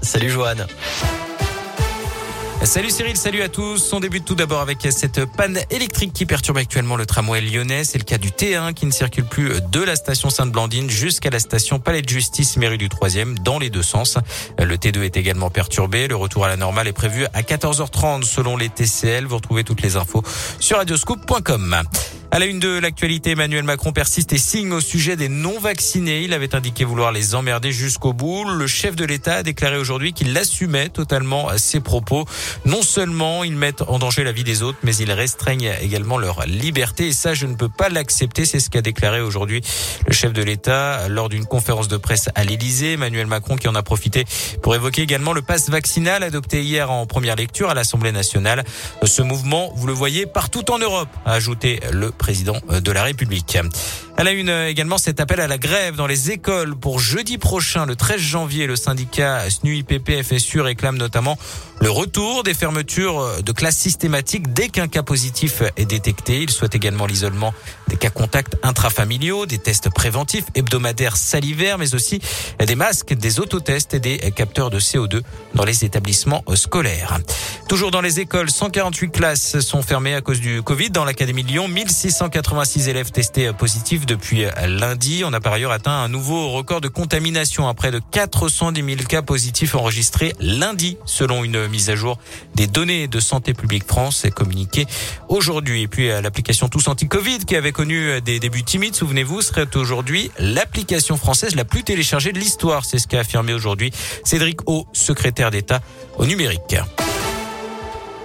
Salut Joanne. Salut Cyril, salut à tous. On débute tout d'abord avec cette panne électrique qui perturbe actuellement le tramway lyonnais. C'est le cas du T1 qui ne circule plus de la station Sainte-Blandine jusqu'à la station Palais de Justice, mairie du 3e, dans les deux sens. Le T2 est également perturbé. Le retour à la normale est prévu à 14h30 selon les TCL. Vous retrouvez toutes les infos sur radioscoop.com. À la une de l'actualité, Emmanuel Macron persiste et signe au sujet des non-vaccinés. Il avait indiqué vouloir les emmerder jusqu'au bout. Le chef de l'État a déclaré aujourd'hui qu'il assumait totalement ses propos. Non seulement ils mettent en danger la vie des autres, mais ils restreignent également leur liberté. Et ça, je ne peux pas l'accepter. C'est ce qu'a déclaré aujourd'hui le chef de l'État lors d'une conférence de presse à l'Élysée. Emmanuel Macron qui en a profité pour évoquer également le pass vaccinal adopté hier en première lecture à l'Assemblée nationale. Ce mouvement, vous le voyez partout en Europe, a ajouté le président de la République. Elle a une également cet appel à la grève dans les écoles pour jeudi prochain, le 13 janvier. Le syndicat SNUIPP FSU réclame notamment le retour des fermetures de classes systématiques dès qu'un cas positif est détecté. Il souhaite également l'isolement des cas contacts intrafamiliaux, des tests préventifs hebdomadaires salivaires, mais aussi des masques, des autotests et des capteurs de CO2 dans les établissements scolaires. Toujours dans les écoles, 148 classes sont fermées à cause du Covid. Dans l'Académie de Lyon, 1686 élèves testés positifs depuis lundi. On a par ailleurs atteint un nouveau record de contamination à près de 410 000 cas positifs enregistrés lundi, selon une mise à jour des données de Santé publique France communiquée aujourd'hui. Et puis l'application Tous Anti-Covid qui avait connu des débuts timides, souvenez-vous, serait aujourd'hui l'application française la plus téléchargée de l'histoire. C'est ce qu'a affirmé aujourd'hui Cédric O, secrétaire d'État au numérique.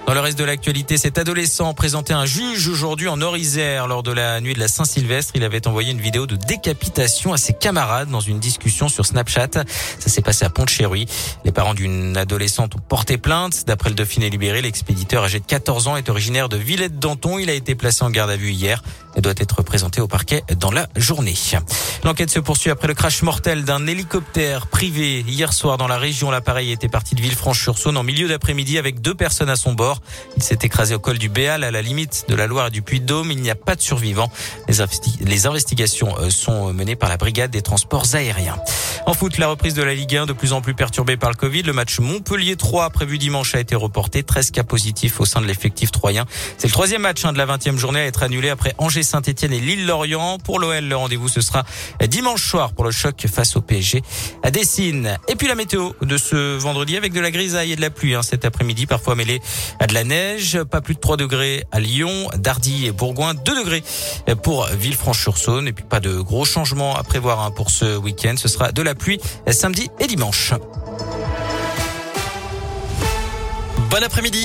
Dans le reste de l'actualité, cet adolescent présenté un juge aujourd'hui en Orisère lors de la nuit de la Saint-Sylvestre. Il avait envoyé une vidéo de décapitation à ses camarades dans une discussion sur Snapchat. Ça s'est passé à Pont-de-Chéruy. Les parents d'une adolescente ont porté plainte. D'après le Dauphiné libéré, l'expéditeur âgé de 14 ans est originaire de Villette-Danton. Il a été placé en garde à vue hier et doit être présenté au parquet dans la journée. L'enquête se poursuit après le crash mortel d'un hélicoptère privé hier soir dans la région. L'appareil était parti de Villefranche-sur-Saône en milieu d'après-midi avec deux personnes à son bord. Il s'est écrasé au col du Béal à la limite de la Loire et du Puy-de-Dôme. Il n'y a pas de survivants. Les, les investigations euh, sont menées par la brigade des transports aériens. En foot, la reprise de la Ligue 1 de plus en plus perturbée par le Covid. Le match Montpellier 3 prévu dimanche a été reporté. 13 cas positifs au sein de l'effectif troyen. C'est le troisième match hein, de la 20e journée à être annulé après Angers Saint-Etienne et Lille-Lorient. Pour l'OL, le rendez-vous ce sera dimanche soir pour le choc face au PSG à Dessine. Et puis la météo de ce vendredi avec de la grisaille et de la pluie hein, cet après-midi, parfois mêlée de la neige. Pas plus de 3 degrés à Lyon, Dardy et Bourgoin, 2 degrés pour Villefranche-sur-Saône. Et puis pas de gros changements à prévoir hein, pour ce week-end. Ce sera de la pluie samedi et dimanche. Bon après-midi.